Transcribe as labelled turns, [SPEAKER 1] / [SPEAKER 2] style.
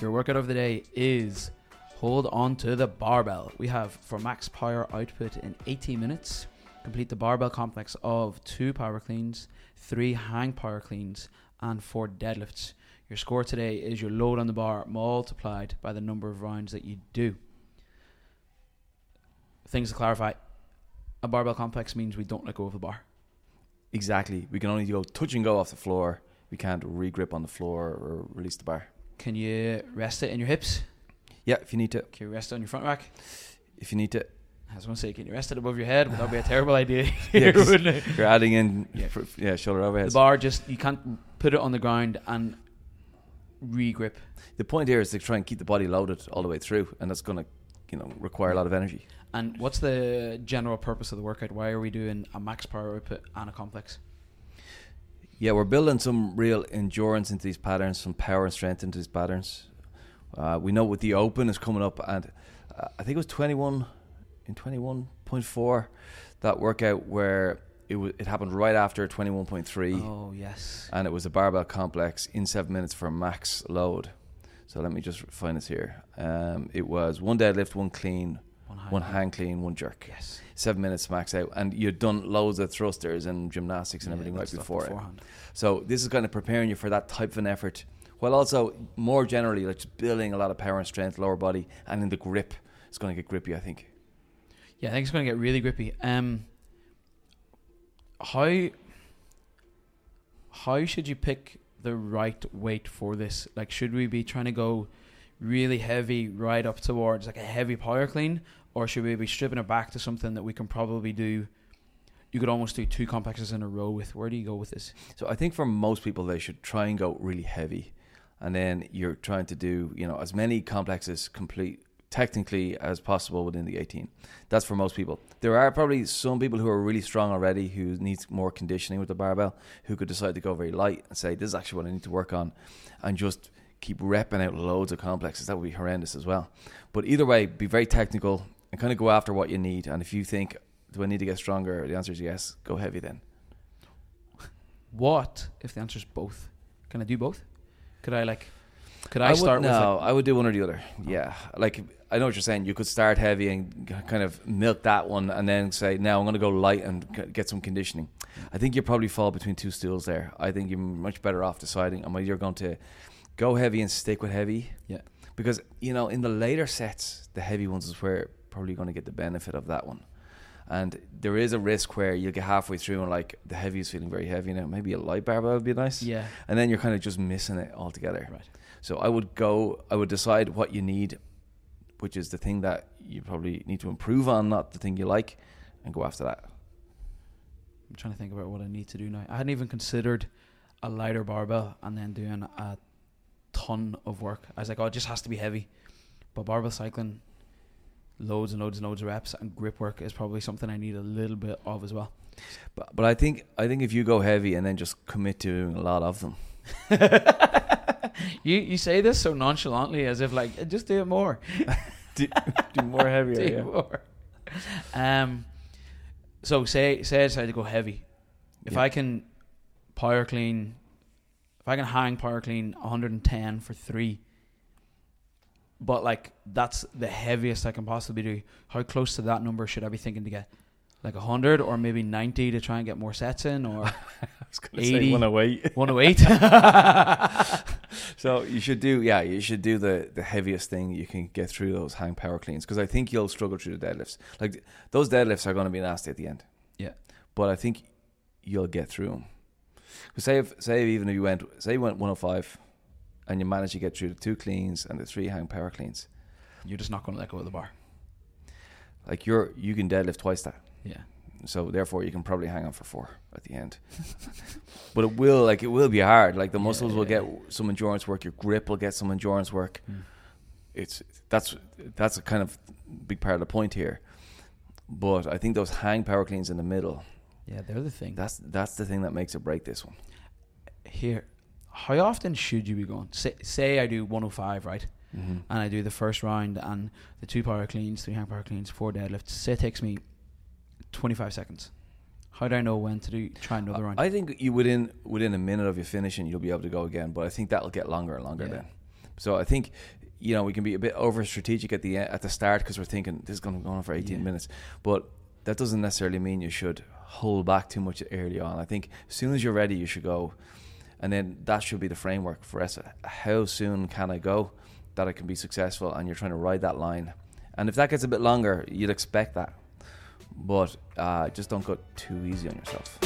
[SPEAKER 1] Your workout of the day is hold on to the barbell. We have for max power output in 18 minutes. Complete the barbell complex of two power cleans, three hang power cleans, and four deadlifts. Your score today is your load on the bar multiplied by the number of rounds that you do. Things to clarify a barbell complex means we don't let go of the bar.
[SPEAKER 2] Exactly. We can only go touch and go off the floor. We can't re-grip on the floor or release the bar.
[SPEAKER 1] Can you rest it in your hips?
[SPEAKER 2] Yeah, if you need to.
[SPEAKER 1] Can you rest it on your front rack?
[SPEAKER 2] If you need to.
[SPEAKER 1] I was going to say, can you rest it above your head? That would that be a terrible idea?
[SPEAKER 2] Yeah,
[SPEAKER 1] wouldn't it?
[SPEAKER 2] You're adding in,
[SPEAKER 1] Yeah.
[SPEAKER 2] yeah, yeah shoulder overheads.
[SPEAKER 1] The bar just you can't put it on the ground and re-grip.
[SPEAKER 2] the point here is to try and keep the body loaded all the way through, and that's going to, you know, require a lot of energy.
[SPEAKER 1] And what's the general purpose of the workout? Why are we doing a max power output and a complex?
[SPEAKER 2] Yeah, we're building some real endurance into these patterns, some power and strength into these patterns. Uh, we know with the Open is coming up, and uh, I think it was 21 in 21.4 that workout where it w- it happened right after 21.3,
[SPEAKER 1] Oh yes.
[SPEAKER 2] and it was a barbell complex in seven minutes for max load. So let me just find this here. Um, it was one deadlift, one clean,
[SPEAKER 1] One
[SPEAKER 2] hang clean, one jerk.
[SPEAKER 1] Yes.
[SPEAKER 2] Seven minutes max out, and you'd done loads of thrusters and gymnastics and
[SPEAKER 1] Yeah,
[SPEAKER 2] everything right before it. So this is kind of preparing you for that type of an effort, while also more generally like just building a lot of power and strength, lower body, and in the grip. It's going to get grippy, I think.
[SPEAKER 1] Yeah, I think it's going to get really grippy. Um, how how should you pick the right weight for this? Like, should we be trying to go really heavy right up towards like a heavy power clean, or should we be stripping it back to something that we can probably do? You could almost do two complexes in a row with. Where do you go with this?
[SPEAKER 2] So I think for most people they should try and go really heavy, and then you're trying to do you know as many complexes complete technically as possible within the 18. That's for most people. There are probably some people who are really strong already who needs more conditioning with the barbell who could decide to go very light and say this is actually what I need to work on, and just keep repping out loads of complexes. That would be horrendous as well. But either way, be very technical and kind of go after what you need. And if you think do I need to get stronger, the answer is yes. Go heavy then.
[SPEAKER 1] What if the answer is both? Can I do both? Could I like? Could I,
[SPEAKER 2] would,
[SPEAKER 1] start with?
[SPEAKER 2] no,
[SPEAKER 1] like-
[SPEAKER 2] I would do one or the other. Yeah, like I know what you're saying. You could start heavy and g- kind of milk that one, and then say, "Now I'm going to go light and g- get some conditioning." I think you probably fall between two stools there. I think you're much better off deciding on whether you're going to go heavy and stick with heavy.
[SPEAKER 1] Yeah.
[SPEAKER 2] because you know in the later sets, the heavy ones is where probably going to get the benefit of that one. And there is a risk where you'll get halfway through and like the heavy is feeling very heavy now. Maybe a light barbell would be nice.
[SPEAKER 1] yeah.
[SPEAKER 2] And then you're kind of just missing it altogether.
[SPEAKER 1] Right.
[SPEAKER 2] So I would go. I would decide what you need, which is the thing that you probably need to improve on, not the thing you like, and go after that.
[SPEAKER 1] I'm trying to think about what I need to do now. I hadn't even considered a lighter barbell and then doing a ton of work. I was like, oh, it just has to be heavy. But barbell cycling, loads and loads and loads of reps and grip work is probably something I need a little bit of as well.
[SPEAKER 2] But but I think I think if you go heavy and then just commit to doing a lot of them,
[SPEAKER 1] you you say this so nonchalantly as if like just do it more.
[SPEAKER 2] do, do more heavier.
[SPEAKER 1] do
[SPEAKER 2] yeah.
[SPEAKER 1] more. Um, so say say I decide to go heavy. If
[SPEAKER 2] Yeah.
[SPEAKER 1] I can power clean, if I can hang power clean 110 for three, but like that's the heaviest I can possibly do. How close to that number should I be thinking to get? Like 100 or maybe 90 to try and get more sets in, or
[SPEAKER 2] I was gonna
[SPEAKER 1] 80.
[SPEAKER 2] say 108.
[SPEAKER 1] 108.
[SPEAKER 2] So you should do yeah, you should do the the heaviest thing you can get through those hang power cleans because I think you'll struggle through the deadlifts. Like those deadlifts are going to be nasty at the end.
[SPEAKER 1] Yeah.
[SPEAKER 2] But I think you'll get through them. Because say if say even if you went say you went 105 and you manage to get through the two cleans and the three hang power cleans,
[SPEAKER 1] You're just not going to let go of the bar.
[SPEAKER 2] like you're you can deadlift twice that.
[SPEAKER 1] Yeah.
[SPEAKER 2] So therefore, you can probably hang on for four at the end. but it will, like, it will be hard. Like the
[SPEAKER 1] Yeah,
[SPEAKER 2] muscles will
[SPEAKER 1] yeah,
[SPEAKER 2] get some endurance work. Your grip will get some endurance work.
[SPEAKER 1] Mm.
[SPEAKER 2] It's that's that's a kind of big part of the point here. But I think those hang power cleans in the middle.
[SPEAKER 1] Yeah, they're the thing.
[SPEAKER 2] That's that's the thing that makes or break this one.
[SPEAKER 1] Here, how often should you be going? Say, say I do 105, right?
[SPEAKER 2] Mm-hmm.
[SPEAKER 1] and I do the first round and the two power cleans, three hang power cleans, four deadlifts. Say it takes me 25 seconds. How do I know when to do try another round?
[SPEAKER 2] I think you within within a minute of your finishing, you'll be able to go again. But I think that'll get longer and longer
[SPEAKER 1] Yeah.
[SPEAKER 2] then. So I think you know we can be a bit over strategic at the at the start because we're thinking this is going to go on for 18
[SPEAKER 1] Yeah.
[SPEAKER 2] minutes, but that doesn't necessarily mean you should hold back too much early on. I think as soon as you're ready, you should go, and then that should be the framework for us. How soon can I go that I can be successful? And you're trying to ride that line, and if that gets a bit longer, you'd expect that, but uh, just don't go too easy on yourself.